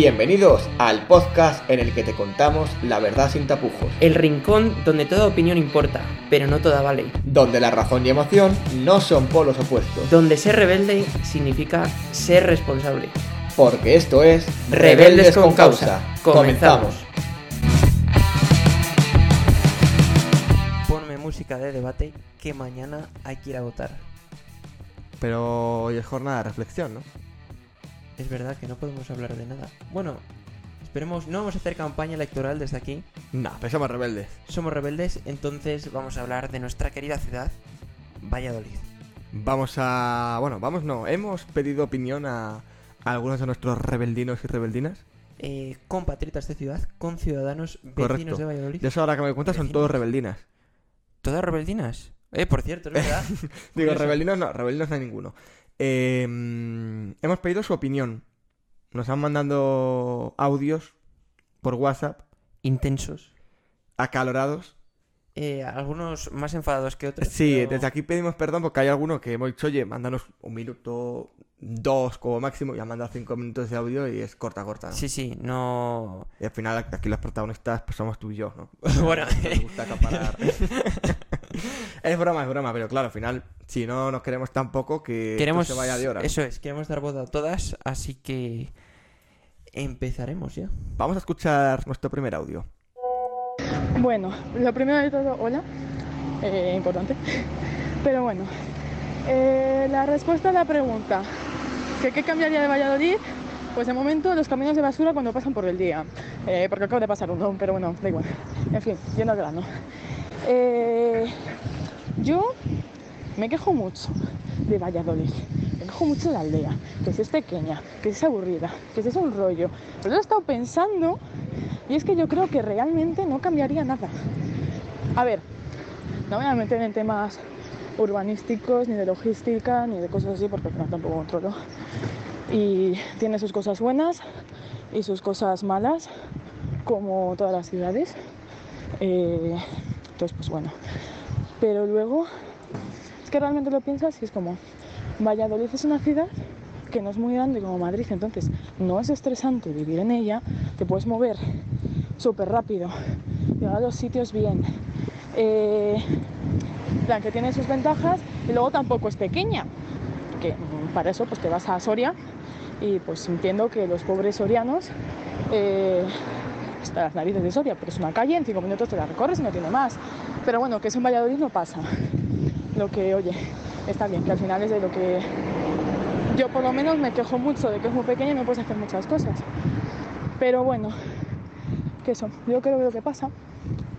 Bienvenidos al podcast en el que te contamos la verdad sin tapujos, El rincón donde toda opinión importa, pero no toda vale. donde la razón y emoción no son polos opuestos, Donde ser rebelde significa ser responsable. porque esto es Rebeldes con causa. Comenzamos. Ponme música de debate que mañana hay que ir a votar. Pero hoy es jornada de reflexión, ¿no? Es verdad que no podemos hablar de nada. Bueno, esperemos, no vamos a hacer campaña electoral desde aquí. No, pero somos rebeldes. Somos rebeldes, entonces vamos a hablar de nuestra querida ciudad, Valladolid. Vamos a... Bueno, vamos no. Hemos pedido opinión a, a algunos de nuestros rebeldinos y rebeldinas. Eh, compatriotas de ciudad, con ciudadanos vecinos Correcto. de Valladolid. Y eso ahora que me cuentas son todos rebeldinas. ¿Todas rebeldinas? Eh, por cierto, es verdad. Digo, rebeldinos no, rebeldinos no hay ninguno. Eh, hemos pedido su opinión. Nos han mandado audios por WhatsApp, Intensos. acalorados. Eh, algunos más enfadados que otros. Sí, pero- desde aquí pedimos perdón porque hay alguno que hemos dicho, oye, mándanos un minuto, dos como máximo, y han mandado cinco minutos de audio y es corta, corta. ¿no? Sí, sí, no. Y al final aquí los protagonistas pues somos tú y yo, ¿no? Bueno. Nos gusta acaparar. es broma, es broma, pero claro, al final, si no nos queremos tampoco que Queremos. se vaya de hora. Eso es, queremos dar voz a todas, así que. Empezaremos ya. Vamos a escuchar nuestro primer audio. Bueno, lo primero de todo, hola, eh, importante. Pero bueno, eh, la respuesta a la pregunta, ¿que ¿qué cambiaría de Valladolid? Pues de momento los caminos de basura cuando pasan por el día, eh, porque acabo de pasar uno, pero bueno, da igual. En fin, yendo al grano. Eh, yo me quejo mucho de Valladolid, me quejo mucho de la aldea, que si es pequeña, que si es aburrida, que si es un rollo. Pero lo he estado pensando y es que yo creo que realmente no cambiaría nada. A ver, no voy a meter en temas urbanísticos, ni de logística, ni de cosas así, porque final tampoco controlo. Y tiene sus cosas buenas y sus cosas malas, como todas las ciudades. Eh, entonces, pues bueno. Pero luego, es que realmente lo piensas y es como, Valladolid es una ciudad que no es muy grande como Madrid, entonces no es estresante vivir en ella, te puedes mover súper rápido, llegar a los sitios bien. Eh, en plan, que tiene sus ventajas y luego tampoco es pequeña, que para eso pues te vas a Soria y pues entiendo que los pobres sorianos eh, hasta las narices de Soria, pero es una calle, en cinco minutos te la recorres y no tiene más. Pero bueno, que eso en Valladolid no pasa. Lo que, oye, está bien, que al final es de lo que yo por lo menos me quejo mucho de que es muy pequeña y no puedes hacer muchas cosas. Pero bueno, que eso, yo creo que lo que pasa,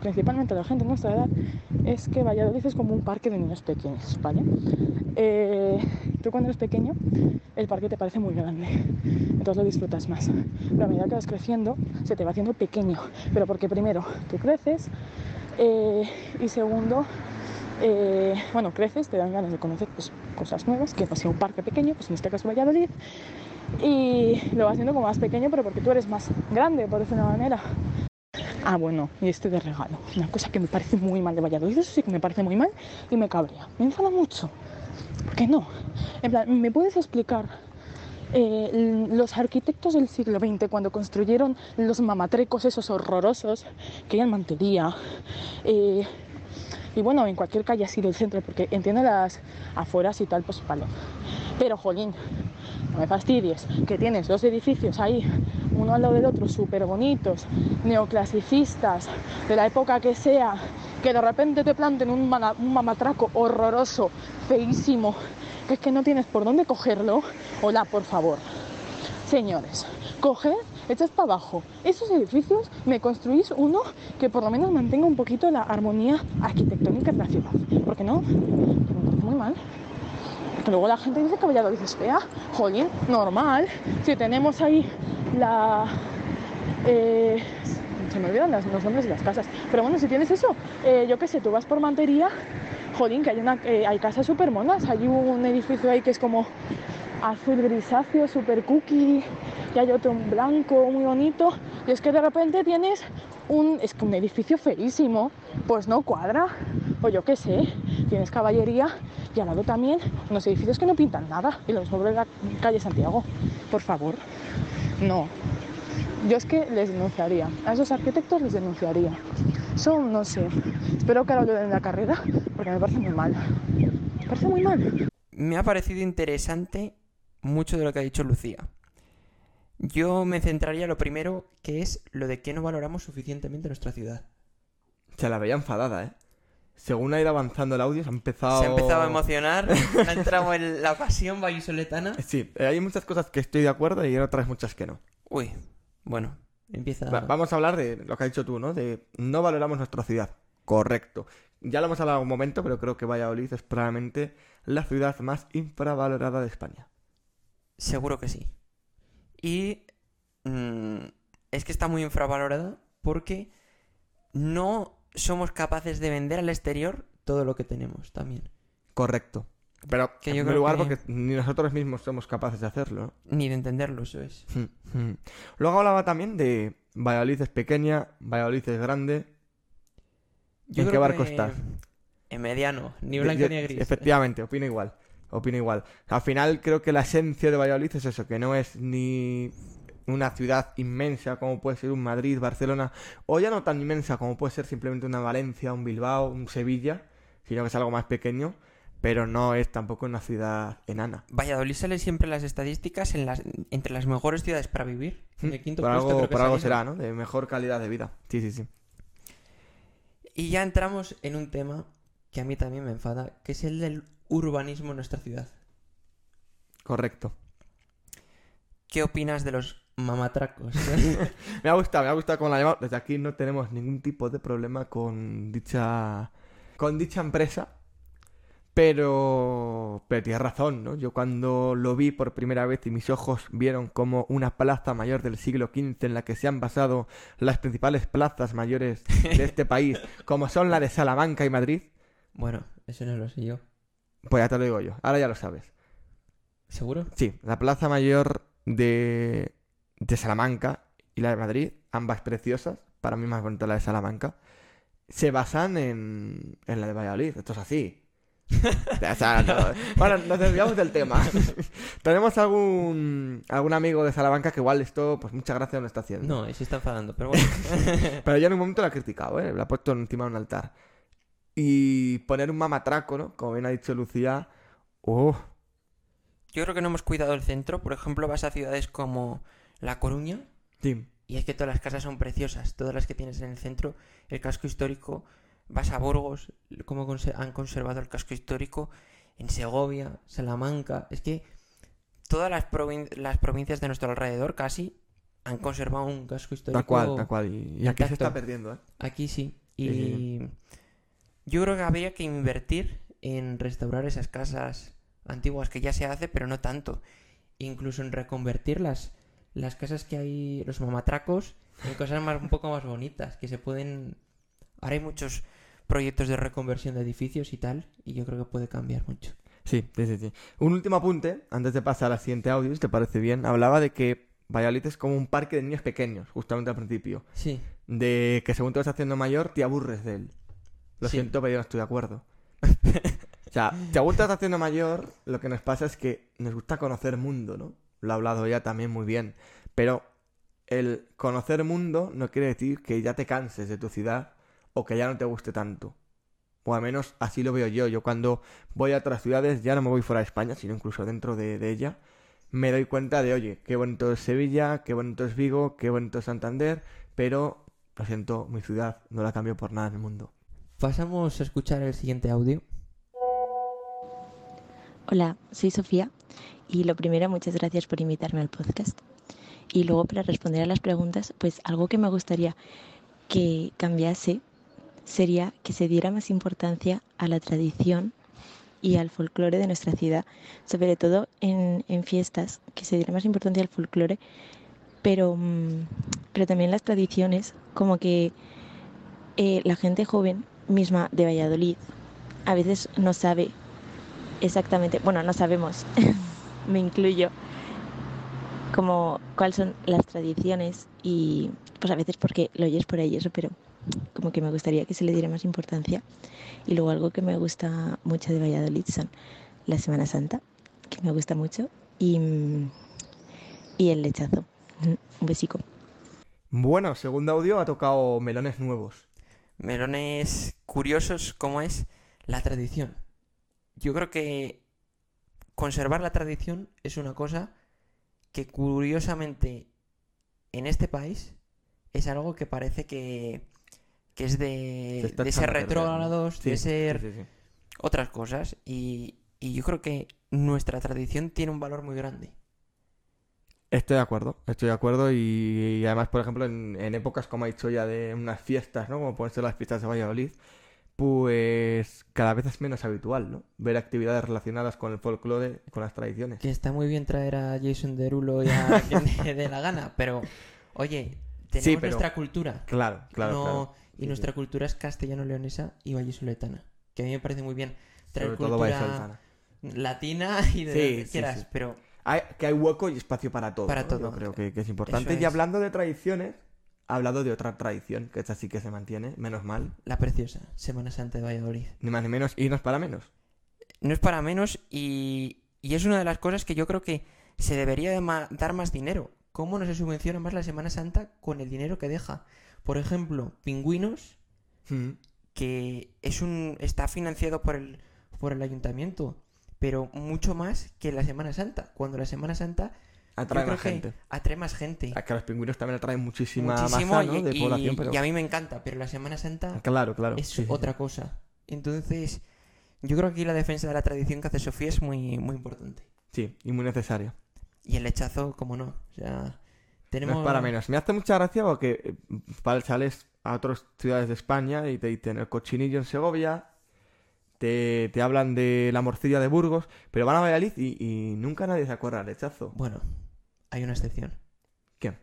principalmente la gente de nuestra edad, es que Valladolid es como un parque de niños pequeños, ¿vale? Eh, tú cuando eres pequeño, el parque te parece muy grande, entonces lo disfrutas más. Pero a medida que vas creciendo, se te va haciendo pequeño, pero porque primero, tú creces eh, y segundo, eh, bueno, creces, te dan ganas de conocer pues, cosas nuevas, que no sea un parque pequeño, pues en este caso Valladolid, y lo vas haciendo como más pequeño, pero porque tú eres más grande, por decirlo de una manera. Ah, bueno, y este de regalo, una cosa que me parece muy mal de Valladolid, eso sí que me parece muy mal y me cabrea, me enfada mucho. ¿Por qué no? En plan, ¿me puedes explicar eh, los arquitectos del siglo XX cuando construyeron los mamatrecos esos horrorosos que eran mantería? eh, y bueno, en cualquier calle así del centro, porque entiendo las afueras y tal, pues vale. Pero, jolín, no me fastidies, que tienes dos edificios ahí, uno al lado del otro, súper bonitos, neoclasicistas, de la época que sea, que de repente te planten un, mamatraco horroroso, feísimo, que es que no tienes por dónde cogerlo. Hola, por favor. Señores, coged, echad para abajo esos edificios, me construís uno que por lo menos mantenga un poquito la armonía arquitectónica de la ciudad. Porque no, me muy mal. Luego la gente dice que Valladolid es fea. Jolín, normal. Si tenemos ahí la. eh, se me olvidan las- los nombres de las casas. Pero bueno, si tienes eso, eh, yo qué sé, tú vas por Mantería, jolín, que hay, una, eh, hay casas súper monas. Hay un edificio ahí que es como azul grisáceo, súper cookie, y hay otro en blanco, muy bonito. Y es que de repente tienes un, es un edificio feísimo, pues no cuadra. O yo qué sé, tienes caballería y al lado también unos edificios que no pintan nada. Y lo mismo la calle Santiago. Por favor, no. Yo es que les denunciaría. A esos arquitectos les denunciaría. Son, no sé. Espero que ahora lo den en la carrera, porque me parece muy mal. Me parece muy mal. Me ha parecido interesante mucho de lo que ha dicho Lucía. Yo me centraría lo primero, que es lo de que no valoramos suficientemente nuestra ciudad. Se la veía enfadada, ¿eh? Según ha ido avanzando el audio, se ha empezado... Se ha empezado a emocionar, ha entrado en la pasión vallisoletana. Sí, eh, hay muchas cosas que estoy de acuerdo y otras muchas que no. Uy, bueno, empieza... Va- Vamos a hablar de lo que has dicho tú, ¿no? De no valoramos nuestra ciudad. Correcto. Ya lo hemos hablado un momento, pero creo que Valladolid es probablemente la ciudad más infravalorada de España. Seguro que sí. Y mm, es que está muy infravalorada porque no somos capaces de vender al exterior todo lo que tenemos también. Correcto. Pero Que en primer lugar que- porque ni nosotros mismos somos capaces de hacerlo, Ni de entenderlo, eso es. Mm, mm. Luego hablaba también de Valladolid es pequeña, Valladolid es grande. Yo ¿En qué barco que estás? En mediano, ni blanco yo- ni gris. Efectivamente, opino igual. Opino igual. Al final creo que la esencia de Valladolid es eso, que no es ni una ciudad inmensa como puede ser un Madrid, Barcelona, o ya no tan inmensa como puede ser simplemente una Valencia, un Bilbao, un Sevilla, sino que es algo más pequeño, pero no es tampoco una ciudad enana. Valladolid sale siempre las estadísticas en las, entre las mejores ciudades para vivir. En el quinto por puesto algo, creo que por algo será, ¿no? De mejor calidad de vida. Sí, sí, sí. Y ya entramos en un tema que a mí también me enfada, que es el del urbanismo en nuestra ciudad. Correcto. ¿Qué opinas de los mamatracos? Me ha gustado, me ha gustado cómo la llamado. Desde aquí no tenemos ningún tipo de problema con dicha. con dicha empresa. Pero. Pero tienes razón, ¿no? Yo cuando lo vi por primera vez y mis ojos vieron como una plaza mayor del siglo XV en la que se han basado las principales plazas mayores de este país, como son la de Salamanca y Madrid, bueno, eso no lo sé yo. Pues ya te lo digo yo. Ahora ya lo sabes. ¿Seguro? Sí, la plaza mayor de, de Salamanca y la de Madrid, ambas preciosas, para mí más bonita la de Salamanca, se basan en, en la de Valladolid. Esto es así. O sea, no- Bueno, nos desviamos del tema. Tenemos algún algún amigo de Salamanca que igual esto, pues muchas gracias no está haciendo. No, se está enfadando, pero bueno. Pero yo en un momento la he criticado, ¿eh? La he puesto encima de un altar. Y poner un mamatraco, ¿no? Como bien ha dicho Lucía. ¡Oh! Yo creo que no hemos cuidado el centro. Por ejemplo, vas a ciudades como La Coruña Sí. y es que todas las casas son preciosas. Todas las que tienes en el centro, el casco histórico. Vas a Burgos, cómo han conservado el casco histórico. En Segovia, Salamanca. Es que todas las, provin- las provincias de nuestro alrededor casi han conservado un casco histórico. Tal cual, tal cual. Y, y aquí se está perdiendo, ¿eh? Aquí sí. Y Sí, yo creo que habría que invertir en restaurar esas casas antiguas que ya se hace, pero no tanto. Incluso en reconvertir las, las casas que hay, los mamatracos, en cosas más, un poco más bonitas, que se pueden... Ahora hay muchos proyectos de reconversión de edificios y tal, y yo creo que puede cambiar mucho. Sí, sí, sí, sí. Un último apunte, antes de pasar al siguiente audio, si te parece bien. Hablaba de que Valladolid es como un parque de niños pequeños, justamente al principio. Sí, De que según te vas haciendo mayor, te aburres de él. Lo Sí. siento, pero yo no estoy de acuerdo. o sea, según te vas haciendo mayor, lo que nos pasa es que nos gusta conocer mundo, ¿no? Lo ha hablado ella también muy bien. Pero el conocer mundo no quiere decir que ya te canses de tu ciudad o que ya no te guste tanto. O al menos así lo veo yo. Yo cuando voy a otras ciudades, ya no me voy fuera de España, sino incluso dentro de, de ella, me doy cuenta de, oye, qué bonito es Sevilla, qué bonito es Vigo, qué bonito es Santander, pero lo siento, mi ciudad no la cambio por nada en el mundo. Pasamos a escuchar el siguiente audio. Hola, soy Sofía y lo primero, muchas gracias por invitarme al podcast. Y luego para responder a las preguntas, pues algo que me gustaría que cambiase sería que se diera más importancia a la tradición y al folclore de nuestra ciudad, sobre todo en, fiestas, que se diera más importancia al folclore, pero, mm, pero también las tradiciones, como que eh, la gente joven misma de Valladolid a veces no sabe exactamente, bueno, no sabemos, me incluyo, como cuáles son las tradiciones y pues a veces porque lo oyes por ahí eso, pero como que me gustaría que se le diera más importancia. Y luego algo que me gusta mucho de Valladolid son la Semana Santa, que me gusta mucho, y, y el lechazo. Un besico. Bueno, segundo audio ha tocado melones nuevos. Melones curiosos como es la tradición. Yo creo que conservar la tradición es una cosa que curiosamente en este país es algo que parece que, que es de, ser retrógrados, Sí, de ser sí, sí. otras cosas. Y, y yo creo que nuestra tradición tiene un valor muy grande. Estoy de acuerdo, estoy de acuerdo y, y además, por ejemplo, en, en épocas, como ha dicho ya, de unas fiestas, ¿no? Como pueden ser las fiestas de Valladolid, pues cada vez es menos habitual, ¿no? Ver actividades relacionadas con el folclore, con las tradiciones. Que está muy bien traer a Jason Derulo y a quien dé la gana, pero oye, tenemos Sí, pero- nuestra cultura. Claro, claro, no- claro. Y Sí, nuestra sí. cultura es castellano-leonesa y vallisoletana. Que a mí me parece muy bien traer Sobre cultura latina y de donde sí, quieras, pero Hay, que hay hueco y espacio para todo. Para ¿no? todo. Yo creo que, que es importante. Eso Y es. hablando de tradiciones, ha hablado de otra tradición, que esta sí que se mantiene, menos mal. la preciosa Semana Santa de Valladolid. Ni más ni menos, y no es para menos. No es para menos y, y es una de las cosas que yo creo que se debería de ma- dar más dinero. ¿Cómo no se subvenciona más la Semana Santa con el dinero que deja? Por ejemplo, Pingüinos Mm. que es un está financiado por el por el ayuntamiento, pero mucho más que la Semana Santa. Cuando la Semana Santa Atrae más gente. atrae más gente. A que los pingüinos también atraen muchísima Muchísimo masa ¿no? y, de y- población, pero... y a mí me encanta, pero la Semana Santa Claro, claro. es sí, sí, sí. otra cosa. Entonces, yo creo que aquí la defensa de la tradición que hace Sofía es muy muy importante. Sí, y muy necesario. Y el lechazo, como no. O sea, tenemos No es para menos. Me hace mucha gracia porque eh, pa- sales a otras ciudades de España y te dicen el cochinillo en Segovia, te, te hablan de la morcilla de Burgos, pero van a Valladolid y, y nunca nadie se acuerda del lechazo. Bueno, hay una excepción. ¿Quién?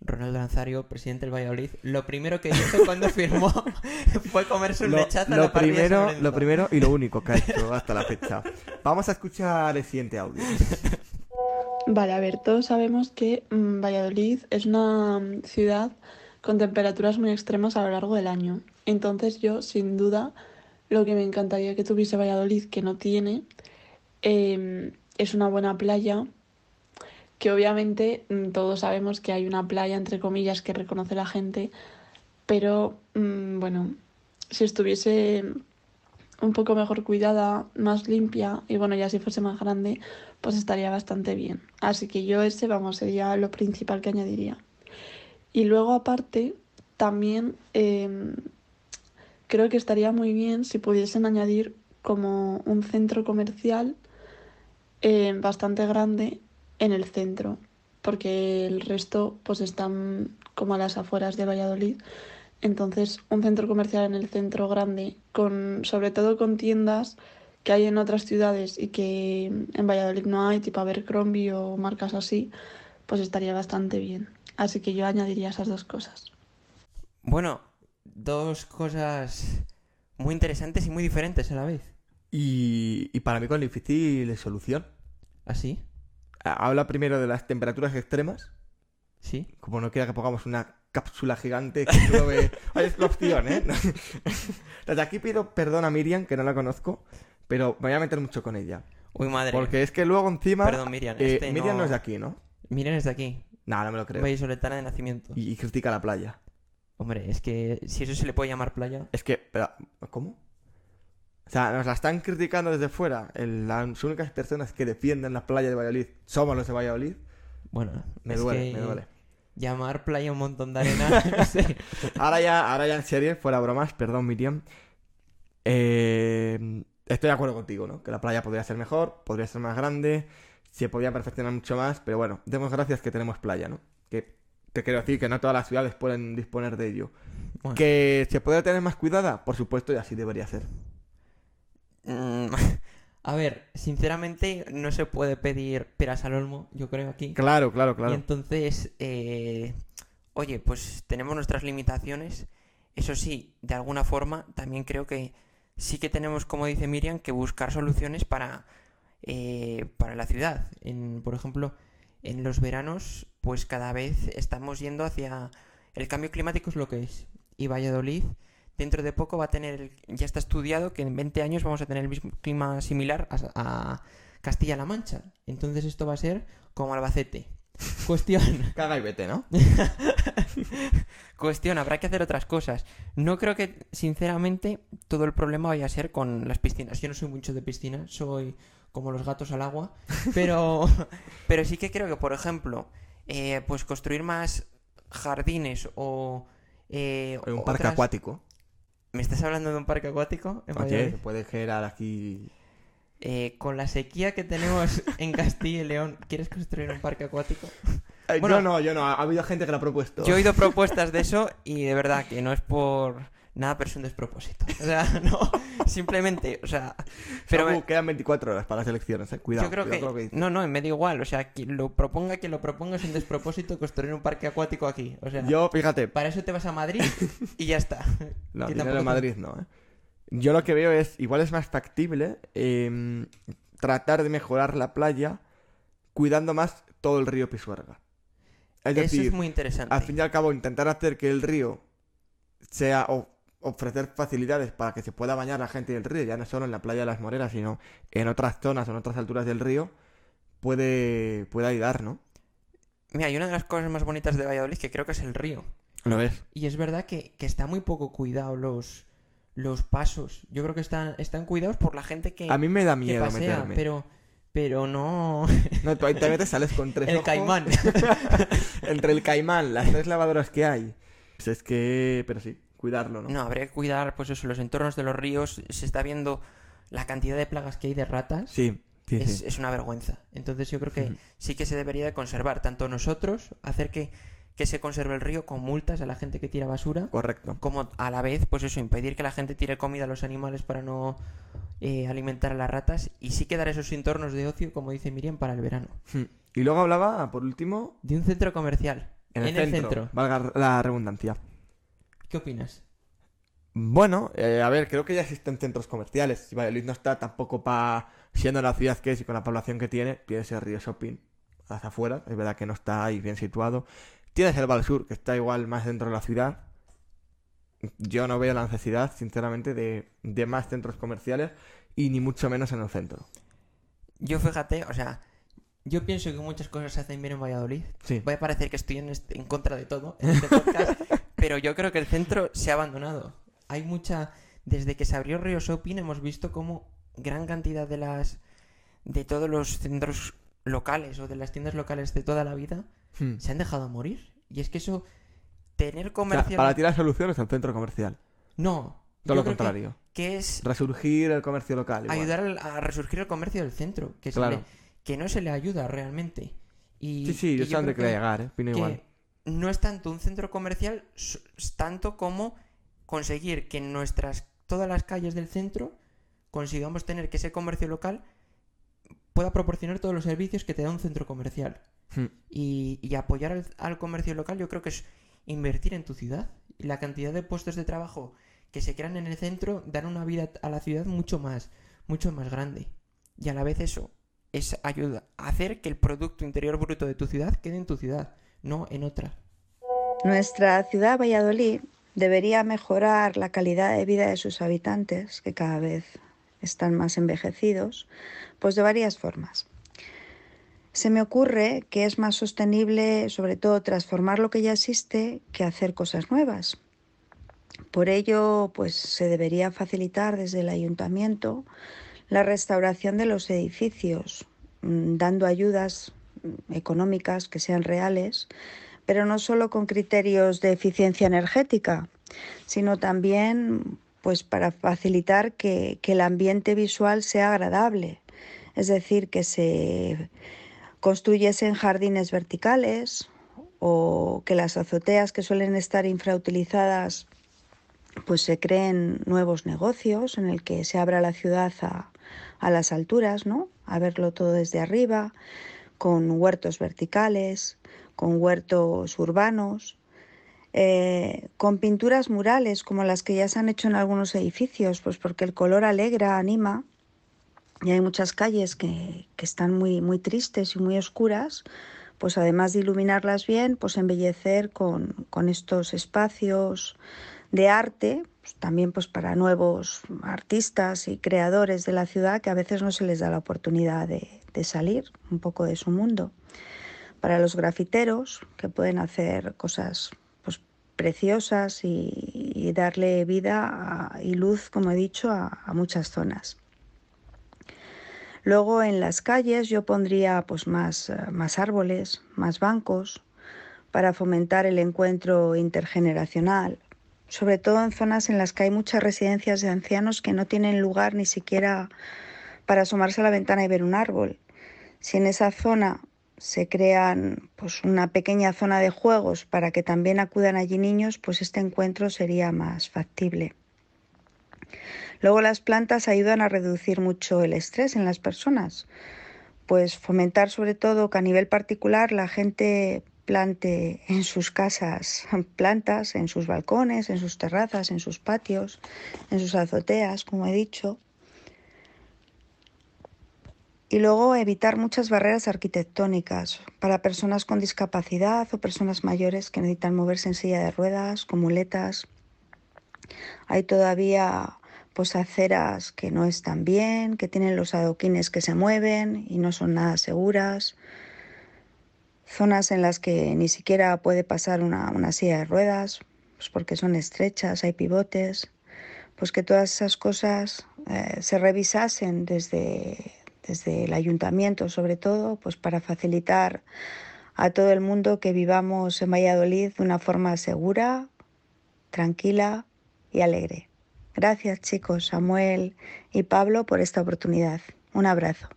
Ronaldo Lanzario, presidente del Valladolid, lo primero que hizo cuando firmó fue comerse un Lo, lechazo en lo la de primero, lo primero y lo único que ha hecho hasta la fecha. Vamos a escuchar el siguiente audio. Vale, a ver, todos sabemos que mm, Valladolid es una mm, ciudad con temperaturas muy extremas a lo largo del año. Entonces yo, sin duda, lo que me encantaría que tuviese Valladolid, que no tiene, em, es una buena playa, que obviamente mm, todos sabemos que hay una playa, entre comillas, que reconoce la gente, pero mm, bueno, si estuviese un poco mejor cuidada, más limpia y bueno, ya si fuese más grande, pues estaría bastante bien. Así que yo ese, vamos, sería lo principal que añadiría. Y luego aparte, también em, creo que estaría muy bien si pudiesen añadir como un centro comercial em, bastante grande en el centro, porque el resto pues están como a las afueras de Valladolid. Entonces, un centro comercial en el centro grande, con, sobre todo con tiendas que hay en otras ciudades y que en Valladolid no hay, tipo Abercrombie o marcas así, pues estaría bastante bien. Así que yo añadiría esas dos cosas. Bueno, dos cosas muy interesantes y muy diferentes a la vez. Y, y para mí con difícil solución. ¿Así? Ha- Habla primero de las temperaturas extremas. ¿Sí? Como no quiera que pongamos una cápsula gigante que pruebe... Oye, es la opción, ¿eh? Desde aquí pido perdón a Miriam, que no la conozco, pero me voy a meter mucho con ella. Uy, madre. Porque es que luego encima... Perdón, Miriam. eh, este Miriam no... no es de aquí, ¿no? Miriam es de aquí. No, no me lo creo. Vallisoletana de nacimiento. Y, y critica la playa. Hombre, es que si eso se le puede llamar playa. Es que... pero, ¿Cómo? O sea, nos la están criticando desde fuera. El- las únicas personas que defienden la playa de Valladolid somos los de Valladolid. Bueno, Me es duele, que me duele. Llamar playa un montón de arena, no sé. Ahora ya, ahora ya en serio, fuera bromas, perdón Miriam. Eh, estoy de acuerdo contigo, ¿no? Que la playa podría ser mejor, podría ser más grande, se podría perfeccionar mucho más, pero bueno, demos gracias que tenemos playa, ¿no? Que te quiero decir que no todas las ciudades pueden disponer de ello. Bueno. Que se puede tener más cuidada, por supuesto, y así debería ser. Mm, A ver, sinceramente no se puede pedir peras al olmo, yo creo aquí. Claro, claro, Y claro. entonces, eh, oye, pues tenemos nuestras limitaciones. Eso sí, de alguna forma también creo que sí que tenemos, como dice Miriam, que buscar soluciones para, eh, para la ciudad. En, por ejemplo, en los veranos, pues cada vez estamos yendo hacia... El cambio climático es lo que es. Y Valladolid, dentro de poco va a tener, ya está estudiado que en 20 años vamos a tener el mismo clima similar a, a Castilla-La Mancha. Entonces esto va a ser como Albacete. Cuestión. Caga y vete, ¿no? Cuestión, habrá que hacer otras cosas. No creo que, sinceramente, todo el problema vaya a ser con las piscinas. Yo no soy mucho de piscinas, soy como los gatos al agua. Pero, pero sí que creo que, por ejemplo, eh, pues construir más jardines o... eh, Un parque acuático. ¿Me estás hablando de un parque acuático? en Oye, se puede generar aquí. Eh, con la sequía que tenemos en Castilla y León, ¿quieres construir un parque acuático? Eh, Bueno, yo no, yo no. Ha habido gente que lo ha propuesto. Yo he oído propuestas de eso y de verdad que no es por nada, pero es un despropósito. O sea, no, simplemente, o sea, pero Samu, me- quedan 24 horas para las elecciones, eh. Cuidado. yo creo cuidado que, dices. no, no, me da igual, o sea, quien lo proponga, quien lo proponga es un despropósito construir un parque acuático aquí, o sea, Yo, fíjate, para eso te vas a Madrid y ya está. No, Que tampoco en Madrid no, ¿eh? Yo lo que veo es, igual es más factible em, tratar de mejorar la playa cuidando más todo el río Pisuerga. Es Eso decir, es muy interesante. al fin y al cabo intentar hacer que el río sea o ofrecer facilidades para que se pueda bañar la gente del río, ya no solo en la playa de las Moreras, sino en otras zonas o en otras alturas del río, puede, puede ayudar, ¿no? Mira, hay una de las cosas más bonitas de Valladolid que creo que es el río. Lo es. Y es verdad que, que está muy poco cuidado los, los pasos. Yo creo que están, están cuidados por la gente que, A mí me da miedo pasea, meterme. pero, pero no No, tú ahí te metes, sales con tres el ojos. caimán. Entre el caimán, las tres lavadoras que hay. Pues es que, pero sí, cuidarlo, ¿no? No, habría que cuidar, pues eso, los entornos de los ríos. Se está viendo la cantidad de plagas que hay de ratas. Sí, sí, es, sí. es una vergüenza. Entonces yo creo que sí que se debería de conservar, tanto nosotros, hacer que, que se conserve el río con multas a la gente que tira basura, Correcto. como a la vez, pues eso, impedir que la gente tire comida a los animales para no eh, alimentar a las ratas y sí que dar esos entornos de ocio, como dice Miriam, para el verano. Y luego hablaba, por último, De un centro comercial. en el, centro, Valga la redundancia. ¿Qué opinas? Bueno, eh, a ver, creo que ya existen centros comerciales. Y Valladolid no está tampoco para. Siendo la ciudad que es y con la población que tiene, tienes el Río Shopping hacia afuera. Es verdad que no está ahí bien situado. Tienes el Val Sur, que está igual más dentro de la ciudad. Yo no veo la necesidad, sinceramente, de, de más centros comerciales y ni mucho menos en el centro. Yo fíjate, o sea, yo pienso que muchas cosas se hacen bien en Valladolid. Sí. Voy a parecer que estoy en, este- en contra de todo en este podcast, pero yo creo que el centro se ha abandonado. Hay mucha... Desde que se abrió Río Shopping hemos visto como gran cantidad de las... de todos los centros locales o de las tiendas locales de toda la vida Hmm. se han dejado morir. Y es que eso... Tener O sea, comercio... para ti la solución es el centro comercial. No. Todo lo que- contrario. Que, es Resurgir el comercio local. igual. ayudar al- a resurgir el comercio del centro. Que, se Claro. le- que no se le ayuda realmente. Y, Sí, sí, y yo sé dónde quería llegar, ¿eh? Que igual. No es tanto un centro comercial, es tanto como conseguir que en nuestras todas las calles del centro consigamos tener que ese comercio local pueda proporcionar todos los servicios que te da un centro comercial. Hmm. Y, y apoyar al, al comercio local yo creo que es invertir en tu ciudad. Y la cantidad de puestos de trabajo que se crean en el centro dan una vida a la ciudad mucho más, mucho más grande. Y a la vez eso es ayuda a hacer que el Producto Interior Bruto de tu ciudad quede en tu ciudad, no en otra. Nuestra ciudad, Valladolid, debería mejorar la calidad de vida de sus habitantes, que cada vez están más envejecidos, pues de varias formas. Se me ocurre que es más sostenible, sobre todo, transformar lo que ya existe que hacer cosas nuevas. Por ello, pues se debería facilitar desde el ayuntamiento la restauración de los edificios, mm, dando ayudas económicas que sean reales pero no solo con criterios de eficiencia energética, sino también pues para facilitar que, el ambiente visual sea agradable, es decir, que se construyesen jardines verticales o que las azoteas que suelen estar infrautilizadas pues se creen nuevos negocios en el que se abra la ciudad a, a las alturas, ¿no? A verlo todo desde arriba, con huertos verticales, con huertos urbanos, eh, con pinturas murales como las que ya se han hecho en algunos edificios, pues porque el color alegra, anima, y hay muchas calles que, que están muy, muy tristes y muy oscuras, pues además de iluminarlas bien, pues embellecer con, con estos espacios de arte, pues también pues para nuevos artistas y creadores de la ciudad que a veces no se les da la oportunidad de, de salir un poco de su mundo para los grafiteros que pueden hacer cosas preciosas y, darle vida y luz, como he dicho, a, a muchas zonas. Luego en las calles yo pondría pues más, más árboles, más bancos para fomentar el encuentro intergeneracional, sobre todo en zonas en las que hay muchas residencias de ancianos que no tienen lugar ni siquiera para asomarse a la ventana y ver un árbol. Si en esa zona se crean pues una pequeña zona de juegos para que también acudan allí niños, pues este encuentro sería más factible. Luego las plantas ayudan a reducir mucho el estrés en las personas, pues fomentar sobre todo que a nivel particular la gente plante en sus casas plantas, en sus balcones, en sus terrazas, en sus patios, en sus azoteas, como he dicho. Y luego evitar muchas barreras arquitectónicas para personas con discapacidad o personas mayores que necesitan moverse en silla de ruedas, con muletas. Hay todavía pues aceras que no están bien, que tienen los adoquines que se mueven y no son nada seguras. Zonas en las que ni siquiera puede pasar una, silla de ruedas, pues porque son estrechas, hay pivotes. Pues que todas esas cosas eh, se revisasen desde, desde el ayuntamiento, sobre todo, pues para facilitar a todo el mundo que vivamos en Valladolid de una forma segura, tranquila y alegre. Gracias chicos, Samuel y Pablo, por esta oportunidad. Un abrazo.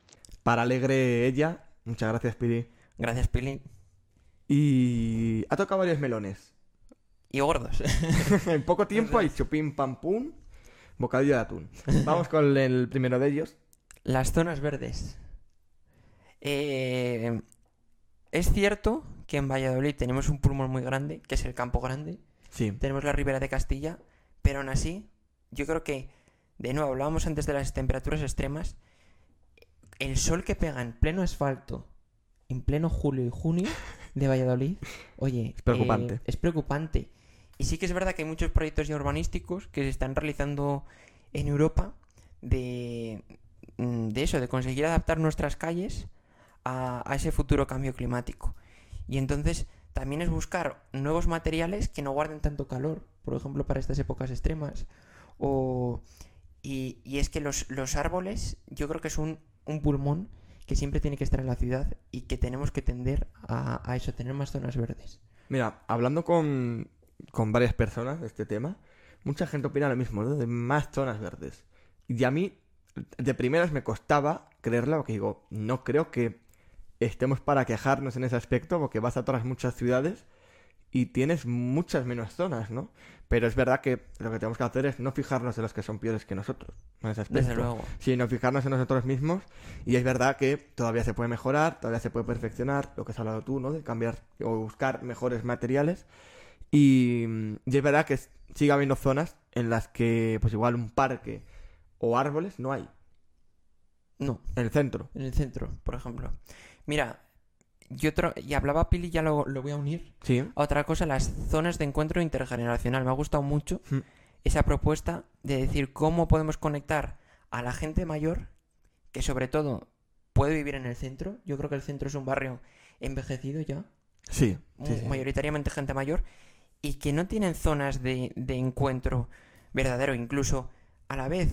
Para alegre ella, muchas gracias, Pili. Gracias, Pili. Y ha tocado varios melones. Y gordos. en poco tiempo ha dicho pim pam pum, bocadillo de atún. Vamos con el primero de ellos. Las zonas verdes. Eh, es cierto que en Valladolid tenemos un pulmón muy grande, que es el Campo Grande. Sí. Tenemos la Ribera de Castilla, pero aún así, yo creo que, de nuevo, hablábamos antes de las temperaturas extremas. El sol que pega en pleno asfalto, en pleno julio y junio de Valladolid, oye, Es preocupante. eh, es preocupante. Y sí que es verdad que hay muchos proyectos ya urbanísticos que se están realizando en Europa de, de eso, de conseguir adaptar nuestras calles a, a ese futuro cambio climático. Y entonces también es buscar nuevos materiales que no guarden tanto calor, por ejemplo, para estas épocas extremas. O, y, y es que los, los árboles, yo creo que es un, un pulmón que siempre tiene que estar en la ciudad y que tenemos que tender a, a eso, tener más zonas verdes. Mira, hablando con, con varias personas de este tema, mucha gente opina lo mismo, ¿no? De más zonas verdes. Y a mí, de primeras me costaba creerlo, porque digo, no creo que estemos para quejarnos en ese aspecto, porque vas a otras muchas ciudades y tienes muchas menos zonas, ¿no? Pero es verdad que lo que tenemos que hacer es no fijarnos en los que son peores que nosotros, en ese aspecto. Desde luego. sino fijarnos en nosotros mismos. Y es verdad que todavía se puede mejorar, todavía se puede perfeccionar, lo que has hablado tú, ¿no? De cambiar o buscar mejores materiales. Y, y es verdad que sigue habiendo zonas en las que, pues igual un parque o árboles no hay. No, En el centro. en el centro, por ejemplo. Mira, yo otro, y hablaba Pili, ya lo, lo voy a unir. Sí. A Otra cosa, las zonas de encuentro intergeneracional. Me ha gustado mucho Mm. esa propuesta de decir cómo podemos conectar a la gente mayor, que sobre todo puede vivir en el centro. Yo creo que el centro es un barrio envejecido ya, sí, sí. mayoritariamente gente mayor, y que no tienen zonas de, de encuentro verdadero. Incluso, a la vez,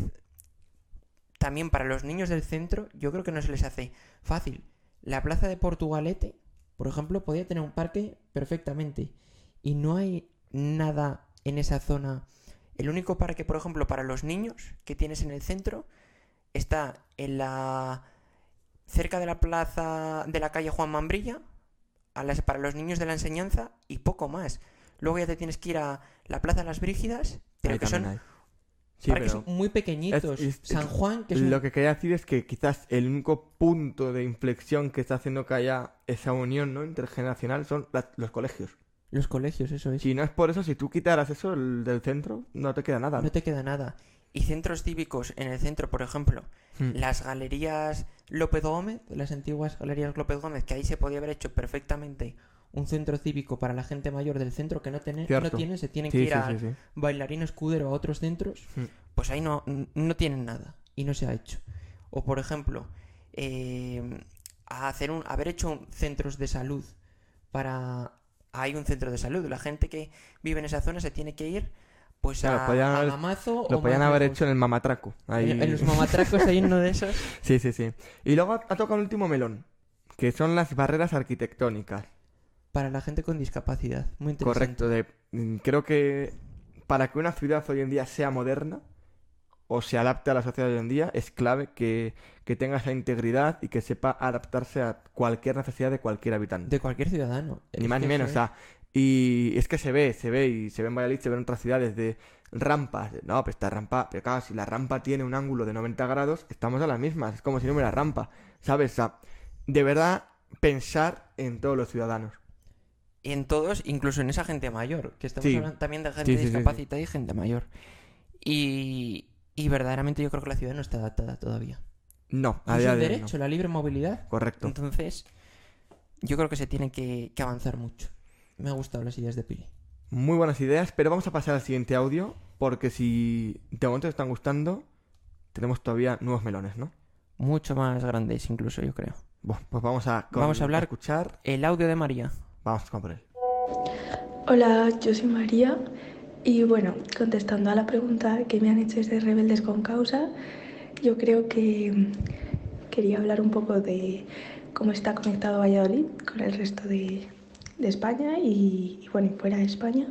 también para los niños del centro, yo creo que no se les hace fácil. La plaza de Portugalete, por ejemplo, podía tener un parque perfectamente. Y no hay nada en esa zona. El único parque, por ejemplo, para los niños que tienes en el centro está en la cerca de la plaza de la calle Juan Mambrilla a las, para los niños de la enseñanza y poco más. Luego ya te tienes que ir a la plaza de las Brígidas, pero Ahí que son hay. Sí, parques muy pequeñitos. es- es- San Juan, que es un- lo que quería decir es que quizás el único punto de inflexión que está haciendo que haya esa unión ¿no? intergeneracional son los colegios. los colegios, eso es. Si no es por eso, si tú quitaras eso el del centro, no te queda nada. ¿no? No te queda nada. Y centros cívicos en el centro, por ejemplo, Hmm. las galerías López Gómez, las antiguas galerías López Gómez, que ahí se podía haber hecho perfectamente un centro cívico para la gente mayor del centro que no, tiene, no Cierto. tiene, se tienen Sí, que ir sí, a sí, bailarín escudero a otros centros, Hmm. pues ahí no, no tienen nada y no se ha hecho. O por ejemplo, eh, hacer un, haber hecho centros de salud para hay un centro de salud. La gente que vive en esa zona se tiene que ir pues Claro, a, podían a haber- Mamazo Lo o podían haber hecho en el mamatraco. Ahí... En, en los mamatracos hay uno de esos. Sí, sí, sí. Y luego ha tocado el último melón, que son las barreras arquitectónicas. Para la gente con discapacidad. Muy interesante. Correcto. De, mm, creo que para que una ciudad hoy en día sea moderna o se adapte a la sociedad de hoy en día, es clave que, que tenga esa integridad y que sepa adaptarse a cualquier necesidad de cualquier habitante. De cualquier ciudadano. Ni más ni menos, o sea, y es que se ve, se ve, y se ve en Valladolid, se ve en otras ciudades de rampas. No, pues esta rampa, pero claro, si la rampa tiene un ángulo de 90 grados, estamos a las mismas, es como si no hubiera rampa, ¿sabes? O sea, de verdad, pensar en todos los ciudadanos. En todos, incluso en esa gente mayor, que estamos Sí. hablando también de gente Sí, sí, discapacitada y gente mayor. Y, y verdaderamente yo creo que la ciudad no está adaptada todavía. No, a es día no. derecho, la libre movilidad. Correcto. Entonces, yo creo que se tiene que, que avanzar mucho. Me han gustado las ideas de Pili. Muy buenas ideas, pero vamos a pasar al siguiente audio, porque si de momento te están gustando, tenemos todavía nuevos melones, ¿no? Mucho más grandes incluso, yo creo. Bueno, pues vamos a, con- Vamos a hablar- escuchar. El audio de María. Vamos con por él. Hola, yo soy María y bueno, contestando a la pregunta que me han hecho desde Rebeldes con Causa, yo creo que quería hablar un poco de cómo está conectado Valladolid con el resto de, España y, bueno, fuera de España,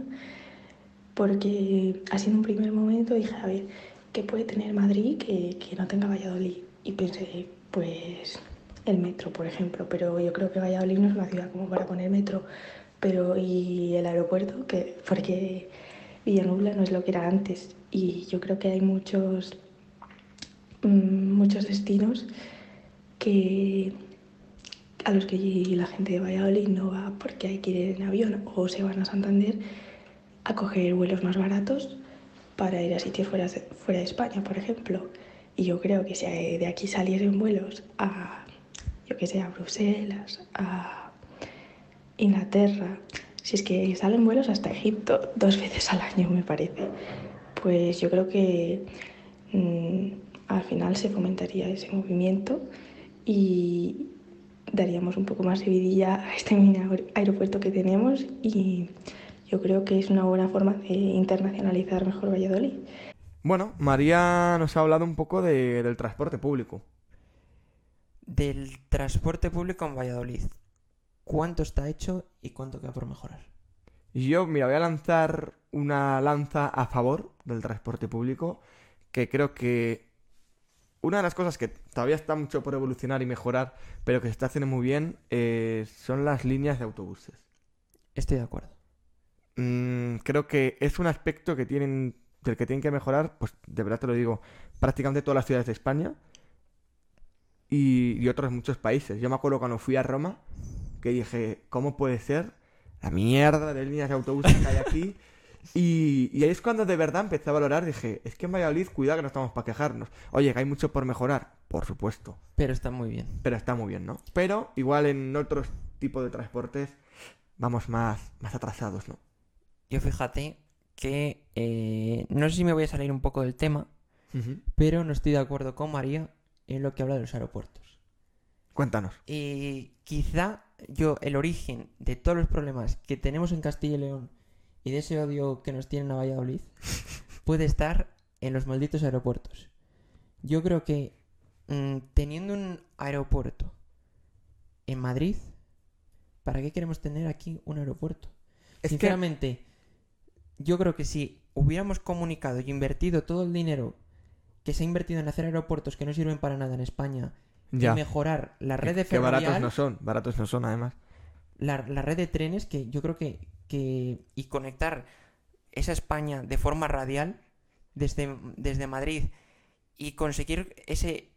porque así en un primer momento dije, a ver, ¿qué puede tener Madrid que, que no tenga Valladolid? Y pensé, pues el metro, por ejemplo, pero yo creo que Valladolid no es una ciudad como para poner metro pero y el aeropuerto, que porque Villanubla no es lo que era antes y yo creo que hay muchos mm, muchos destinos que a los que la gente de Valladolid no va porque hay que ir en avión o se van a Santander a coger vuelos más baratos para ir a sitios fuera, fuera de España, por ejemplo. Y yo creo que si de aquí saliesen vuelos a, yo que sé, a Bruselas, a Inglaterra, si es que salen vuelos hasta Egipto dos veces al año, me parece, pues yo creo que mm, al final se fomentaría ese movimiento y daríamos un poco más de vidilla a este mini aer- aeropuerto que tenemos y yo creo que es una buena forma de internacionalizar mejor Valladolid. Bueno, María nos ha hablado un poco de- del transporte público. Del transporte público en Valladolid. ¿Cuánto está hecho y cuánto queda por mejorar? Yo, mira, voy a lanzar una lanza a favor del transporte público, que creo que una de las cosas que todavía está mucho por evolucionar y mejorar, pero que se está haciendo muy bien, eh, son las líneas de autobuses. Estoy de acuerdo. Mm, creo que es un aspecto que tienen, del que tienen que mejorar, pues de verdad te lo digo, prácticamente todas las ciudades de España y, y otros muchos países. Yo me acuerdo cuando fui a Roma, que dije, ¿cómo puede ser la mierda de líneas de autobuses que hay aquí? Y, y ahí es cuando de verdad empecé a valorar, dije, es que en Valladolid, cuidado que no estamos para quejarnos. Oye, que hay mucho por mejorar, por supuesto, Pero está muy bien. pero está muy bien, ¿no? Pero igual en otros tipos de transportes vamos más, más atrasados, ¿no? Yo fíjate que eh, no sé si me voy a salir un poco del tema, pero no estoy de acuerdo con María en lo que habla de los aeropuertos. Cuéntanos. Y quizá yo, el origen de todos los problemas que tenemos en Castilla y León y de ese odio que nos tienen a Valladolid puede estar en los malditos aeropuertos. Yo creo que mm, teniendo un aeropuerto en Madrid, ¿para qué queremos tener aquí un aeropuerto? Es que- Sinceramente, yo creo que si hubiéramos comunicado y invertido todo el dinero que se ha invertido en hacer aeropuertos que no sirven para nada en España Ya. y mejorar la red de que baratos ferrovial, no son, baratos no son además. la, la red de trenes que yo creo que, que y conectar esa España de forma radial desde, desde Madrid y conseguir ese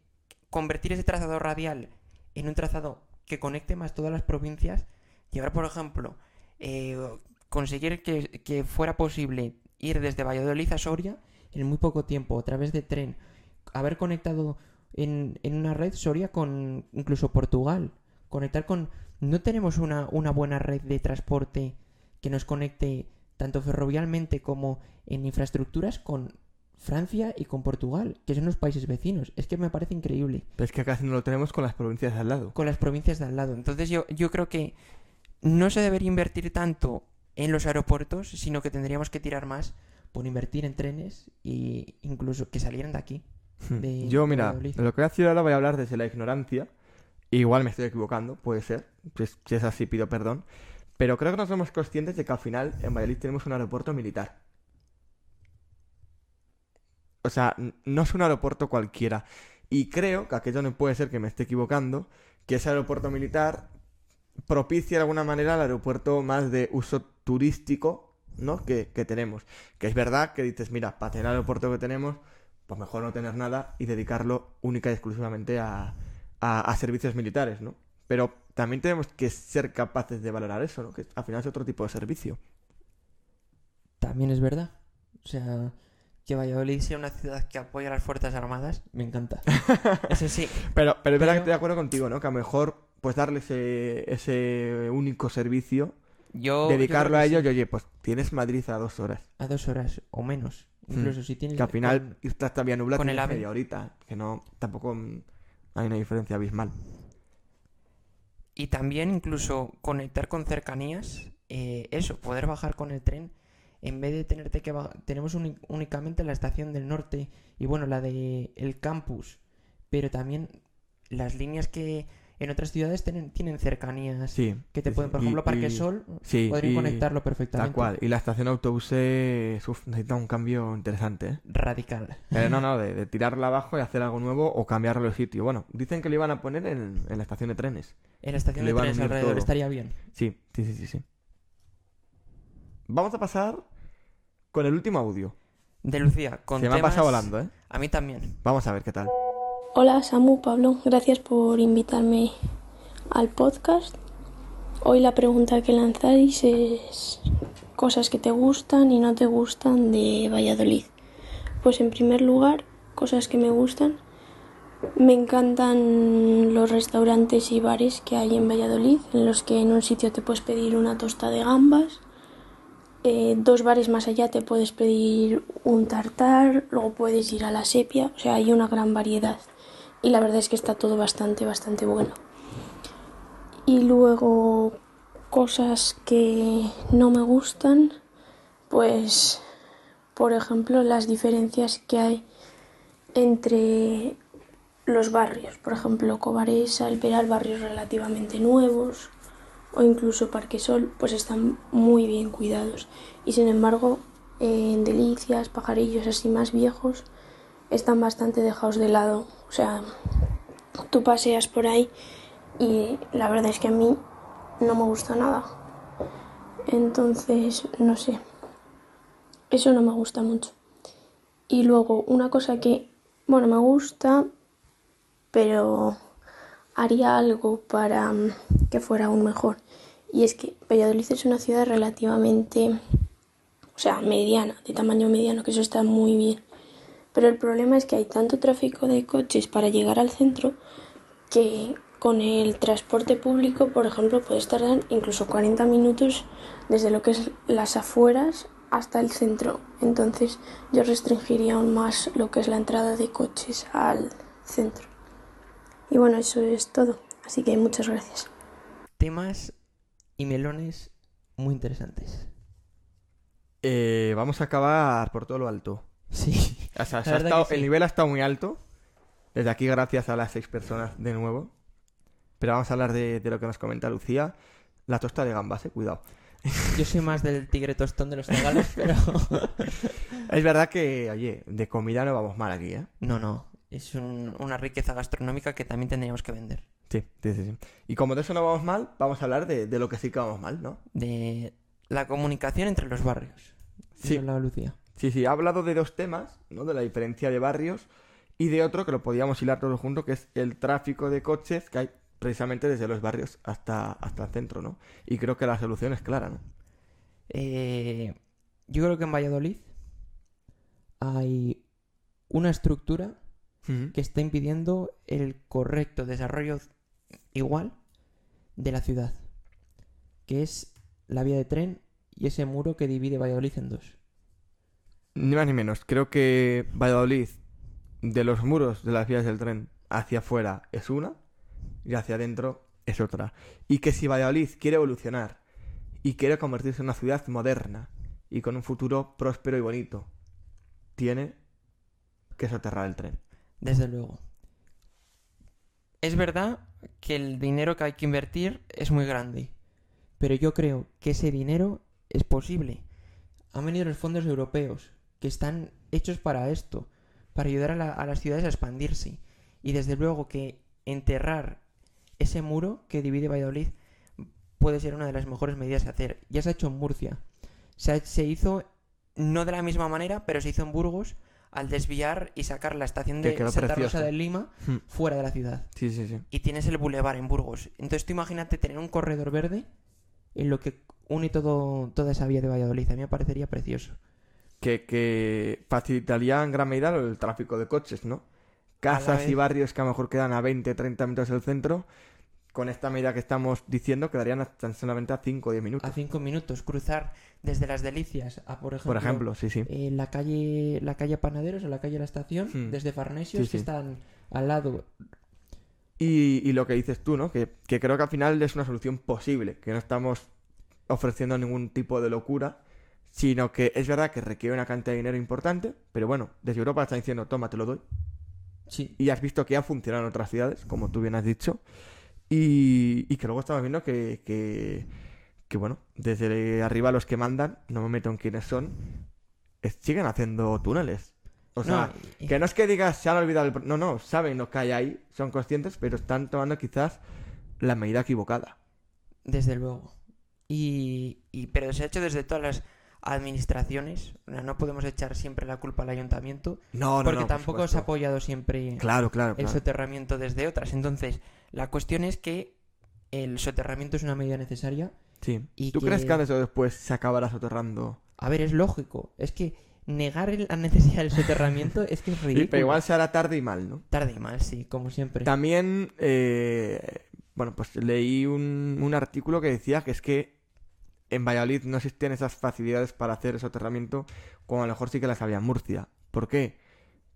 convertir ese trazado radial en un trazado que conecte más todas las provincias llevar por ejemplo eh, conseguir que, que fuera posible ir desde Valladolid a Soria en muy poco tiempo a través de tren haber conectado en, en una red Soria con incluso Portugal conectar con no tenemos una, una buena red de transporte que nos conecte tanto ferrovialmente como en infraestructuras con Francia y con Portugal, que son los países vecinos. Es que me parece increíble. Pero es que casi no lo tenemos con las provincias de al lado. Con las provincias de al lado. Entonces yo, yo creo que no se debería invertir tanto en los aeropuertos, sino que tendríamos que tirar más por invertir en trenes e incluso que salieran de aquí. de Yo, mira, Valladolid. lo que voy a decir ahora voy a hablar desde la ignorancia. Igual me estoy equivocando, puede ser. Pues, si es así, pido perdón. Pero creo que no somos conscientes de que al final en Valladolid tenemos un aeropuerto militar. O sea, no es un aeropuerto cualquiera. Y creo que aquello no puede ser que me esté equivocando, que ese aeropuerto militar propicia de alguna manera el aeropuerto más de uso turístico, ¿no? Que, que tenemos. Que es verdad que dices, mira, para tener el aeropuerto que tenemos, pues mejor no tener nada y dedicarlo única y exclusivamente a, a- a servicios militares, ¿no? Pero también tenemos que ser capaces de valorar eso, ¿no? Que al final es otro tipo de servicio. También es verdad. O sea, que Valladolid sea una ciudad que apoya a las Fuerzas Armadas, me encanta. Eso sí. Pero, pero es verdad que estoy de acuerdo contigo, ¿no? Que a lo mejor, pues darle ese, ese único servicio, Yo, dedicarlo yo a ello, sí. y oye, pues tienes Madrid a dos horas. A dos horas o menos. Incluso si tienes... Que al final, con- irte hasta Villanubla con el AVE. media horita. Que no, tampoco mm, hay una diferencia abismal. Y también incluso conectar con cercanías, eh, eso, poder bajar con el tren, en vez de tenerte que bajar, tenemos únicamente la estación del norte y bueno, la de el campus, pero también las líneas que en otras ciudades tienen, tienen cercanías Sí. que te pueden, por Y- ejemplo, Parque y- Sol, Sí, podrían y- conectarlo perfectamente. Tal cual. Y la estación de autobuses uf, necesita un cambio interesante, ¿eh? Radical. Eh, no, no, de, de tirarla abajo y hacer algo nuevo o cambiarlo de sitio. Bueno, dicen que lo iban a poner en, en la estación de trenes. En la estación de trenes alrededor todo. estaría bien. Sí, sí, sí, sí, sí. Vamos a pasar con el último audio. De Lucía, con Se me ha temas- pasado volando, ¿eh? A mí también. Vamos a ver qué tal. Hola Samu, Pablo, gracias por invitarme al podcast. Hoy la pregunta que lanzáis es cosas que te gustan y no te gustan de Valladolid. Pues en primer lugar, cosas que me gustan. Me encantan los restaurantes y bares que hay en Valladolid, en los que en un sitio te puedes pedir una tosta de gambas, eh, dos bares más allá te puedes pedir un tartar, luego puedes ir a la sepia, o sea, hay una gran variedad. Y la verdad es que está todo bastante, bastante bueno. Y luego cosas que no me gustan, pues, por ejemplo, las diferencias que hay entre los barrios. Por ejemplo, Cobaresa, El Peral, barrios relativamente nuevos, o incluso Parquesol, pues están muy bien cuidados. Y sin embargo, en Delicias, Pajarillos así más viejos, están bastante dejados de lado. O sea, tú paseas por ahí y la verdad es que a mí no me gusta nada. Entonces, no sé. Eso no me gusta mucho. Y luego, una cosa que, bueno, me gusta, pero haría algo para mm, que fuera aún mejor. Y es que Valladolid es una ciudad relativamente, o sea, mediana, de tamaño mediano, que eso está muy bien. Pero el problema es que hay tanto tráfico de coches para llegar al centro que con el transporte público, por ejemplo, puedes tardar incluso 40 minutos desde lo que es las afueras hasta el centro. Entonces yo restringiría aún más lo que es la entrada de coches al centro. Y bueno, eso es todo. Así que muchas gracias. Temas y melones muy interesantes. Eh, vamos a acabar por todo lo alto. Sí. O sea, se La ha verdad estado- que sí. el nivel ha estado muy alto. Desde aquí, gracias a las seis personas de nuevo. Pero vamos a hablar de, de lo que nos comenta Lucía. La tosta de gambas, eh, cuidado. Yo soy más del tigre tostón de los regalos, pero... Es verdad que, oye, de comida no vamos mal aquí, ¿eh? No, no. Es un- una riqueza gastronómica que también tendríamos que vender. Sí, sí, sí, sí. Y como de eso no vamos mal, vamos a hablar de, de lo que sí que vamos mal, ¿no? De la comunicación entre los barrios. Sí. Eso hablaba Lucía. Sí, sí, ha hablado de dos temas, ¿no? De la diferencia de barrios y de otro que lo podíamos hilar todo junto, que es el tráfico de coches que hay precisamente desde los barrios hasta, hasta el centro, ¿no? Y creo que la solución es clara, ¿no? Eh, yo creo que en Valladolid hay una estructura que está impidiendo el correcto desarrollo igual de la ciudad, que es la vía de tren y ese muro que divide Valladolid en dos. Ni más ni menos. Creo que Valladolid, de los muros de las vías del tren hacia afuera es una y hacia adentro es otra. Y que si Valladolid quiere evolucionar y quiere convertirse en una ciudad moderna y con un futuro próspero y bonito. Tiene que soterrar el tren. Desde luego. Es verdad que el dinero que hay que invertir es muy grande, pero yo creo que ese dinero es posible. Han venido los fondos europeos, que están hechos para esto, para ayudar a, la- a las ciudades a expandirse. Y desde luego que enterrar ese muro que divide Valladolid puede ser una de las mejores medidas a hacer. Ya se ha hecho en Murcia. Se, ha- se hizo no de la misma manera, pero se hizo en Burgos al desviar y sacar la estación de Santa precioso. Rosa de Lima Hmm. fuera de la ciudad. Sí, sí, sí. Y tienes el bulevar en Burgos. Entonces tú imagínate tener un corredor verde en lo que une todo, toda esa vía de Valladolid. A mí me parecería precioso. Que, que facilitaría en gran medida el tráfico de coches, ¿no? Casas y vez. barrios que a lo mejor quedan a 20, 30 minutos del centro, con esta medida que estamos diciendo, quedarían tan solamente a 5 o 10 minutos. A cinco minutos cruzar desde las Delicias a, por ejemplo, Por ejemplo, sí, sí. eh, la calle la calle Panaderos o la calle La Estación, Hmm. desde Farnesios, Sí, sí. que están al lado. Y, y lo que dices tú, ¿no? Que, que creo que al final es una solución posible, que no estamos ofreciendo ningún tipo de locura, sino que es verdad que requiere una cantidad de dinero importante, pero bueno, desde Europa están diciendo, toma, te lo doy. Sí. Y has visto que ha funcionado en otras ciudades, como tú bien has dicho, y, y que luego estamos viendo que, que, que, bueno, desde arriba los que mandan, no me meto en quiénes son, es- siguen haciendo túneles. O sea, No, que no es que digas se han olvidado el... No, no, saben lo que hay ahí, son conscientes, pero están tomando quizás la medida equivocada. Desde luego. Y, y- pero se ha hecho desde todas las administraciones. O sea, no podemos echar siempre la culpa al ayuntamiento. No, no, porque no, por tampoco se ha apoyado siempre Claro, claro, el claro. soterramiento desde otras. Entonces, la cuestión es que el soterramiento es una medida necesaria. Sí. y ¿Tú crees que- antes o después se acabará soterrando? A ver, es lógico. Es que negar la necesidad del soterramiento es que es Sí, ridículo. pero igual se hará tarde y mal, ¿no? Tarde y mal, sí, como siempre. También, eh, bueno, pues leí un, un artículo que decía que es que en Valladolid no existían esas facilidades para hacer el soterramiento, como a lo mejor sí que las había en Murcia. ¿Por qué?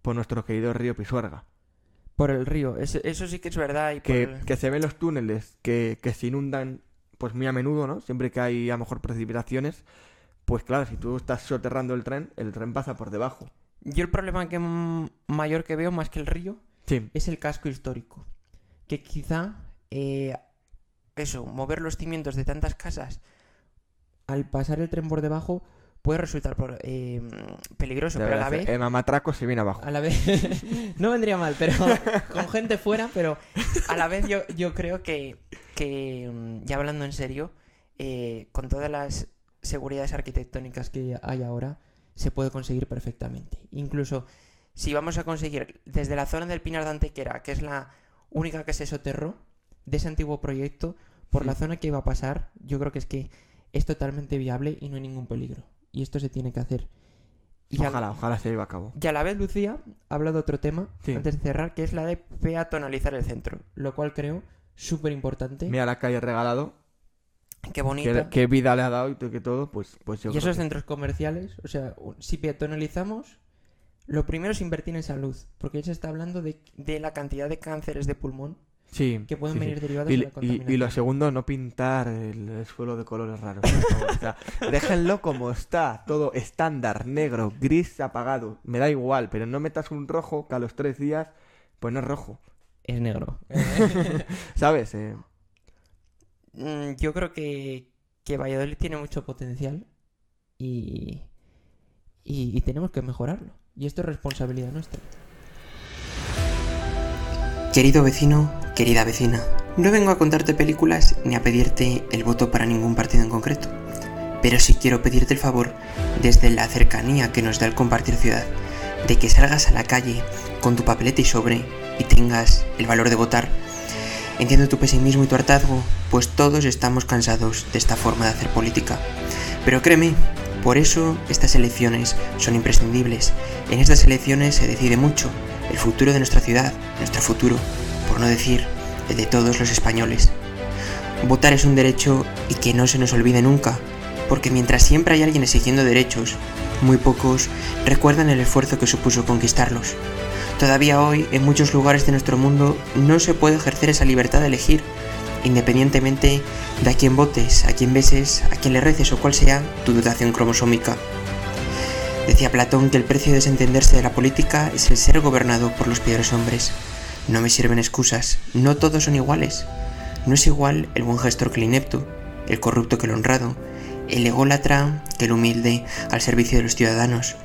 Por nuestro querido río Pisuerga. Por el río. Es- eso sí que es verdad. Y por Que, el- que se ven los túneles que, que se inundan, pues muy a menudo, ¿no? Siempre que hay a lo mejor precipitaciones, pues claro, si tú estás soterrando el tren, el tren pasa por debajo. Yo el problema que mayor que veo, más que el río, Sí, es el casco histórico. Que quizá, eh, eso, mover los cimientos de tantas casas al pasar el tren por debajo puede resultar por- eh, peligroso, pero a la vez... el mamatraco se viene abajo. A la vez... no vendría mal, pero con gente fuera, pero a la vez yo, yo creo que, que, mm, ya hablando en serio, eh, con todas las seguridades arquitectónicas que hay ahora, se puede conseguir perfectamente. Incluso si vamos a conseguir desde la zona del Pinar de Antequera, que es la única que se soterró de ese antiguo proyecto, por la zona que iba a pasar, yo creo que es que es totalmente viable y no hay ningún peligro. Y esto se tiene que hacer. Y Ojalá, ojalá se lleve a cabo. y a la vez, Lucía ha hablado de otro tema Sí. antes de cerrar, que es la de peatonalizar el centro, lo cual creo súper importante. Mira la calle regalado, Qué bonita. qué, qué vida le ha dado y todo- que todo, pues, pues yo y esos que- centros comerciales, o sea, si peatonalizamos, lo primero es invertir en salud, porque ya se está hablando de, de la cantidad de cánceres de pulmón sí, que pueden sí, sí. venir derivados Y, de la contaminación. y lo segundo, no pintar el, el suelo de colores raros. por favor. O sea, déjenlo como está, todo estándar, negro, gris apagado. Me da igual, pero no metas un rojo que a los tres días, pues no es rojo. Es negro. ¿Sabes? Eh, Mm, Yo creo que, que Valladolid tiene mucho potencial y, y, y tenemos que mejorarlo. Y esto es responsabilidad nuestra. Querido vecino, querida vecina, no vengo a contarte películas ni a pedirte el voto para ningún partido en concreto, pero sí quiero pedirte el favor, desde la cercanía que nos da el compartir ciudad, de que salgas a la calle con tu papeleta y sobre y tengas el valor de votar. Entiendo tu pesimismo y tu hartazgo, pues todos estamos cansados de esta forma de hacer política. Pero créeme, por eso estas elecciones son imprescindibles. En estas elecciones se decide mucho, el futuro de nuestra ciudad, nuestro futuro, no decir el de todos los españoles. Votar es un derecho y que no se nos olvide nunca, porque mientras siempre hay alguien exigiendo derechos, muy pocos recuerdan el esfuerzo que supuso conquistarlos. Todavía hoy, en muchos lugares de nuestro mundo, no se puede ejercer esa libertad de elegir, independientemente de a quién votes, a quién beses, a quién le reces o cuál sea tu dotación cromosómica. Decía Platón que el precio de desentenderse de la política es el ser gobernado por los peores hombres. No me sirven excusas, no todos son iguales. No es igual el buen gestor que el inepto, el corrupto que el honrado, el ególatra que el humilde al servicio de los ciudadanos,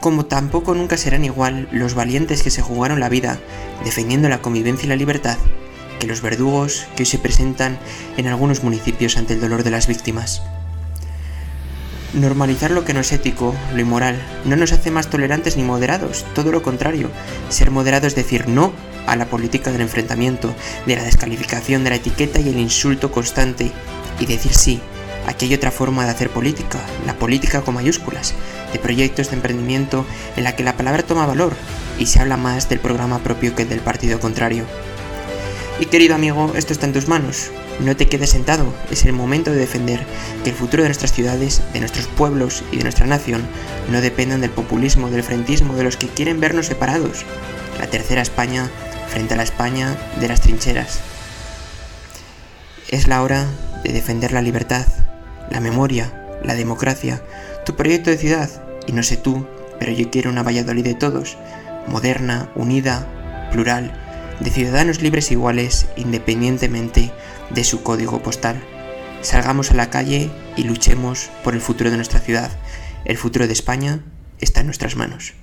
como tampoco nunca serán igual los valientes que se jugaron la vida defendiendo la convivencia y la libertad que los verdugos que hoy se presentan en algunos municipios ante el dolor de las víctimas. Normalizar lo que no es ético, lo inmoral, no nos hace más tolerantes ni moderados, todo lo contrario. Ser moderado es decir no a la política del enfrentamiento, de la descalificación, de la etiqueta y el insulto constante, y decir sí Aquí hay otra forma de hacer política, la política con mayúsculas, de proyectos de emprendimiento en la que la palabra toma valor y se habla más del programa propio que del partido contrario. Y querido amigo, esto está en tus manos. No te quedes sentado, es el momento de defender que el futuro de nuestras ciudades, de nuestros pueblos y de nuestra nación no dependan del populismo, del frentismo, de los que quieren vernos separados. La tercera España frente a la España de las trincheras. Es la hora de defender la libertad, la memoria, la democracia, tu proyecto de ciudad, y no sé tú, pero yo quiero una Valladolid de todos, moderna, unida, plural, de ciudadanos libres e iguales independientemente de su código postal. Salgamos a la calle y luchemos por el futuro de nuestra ciudad. El futuro de España está en nuestras manos.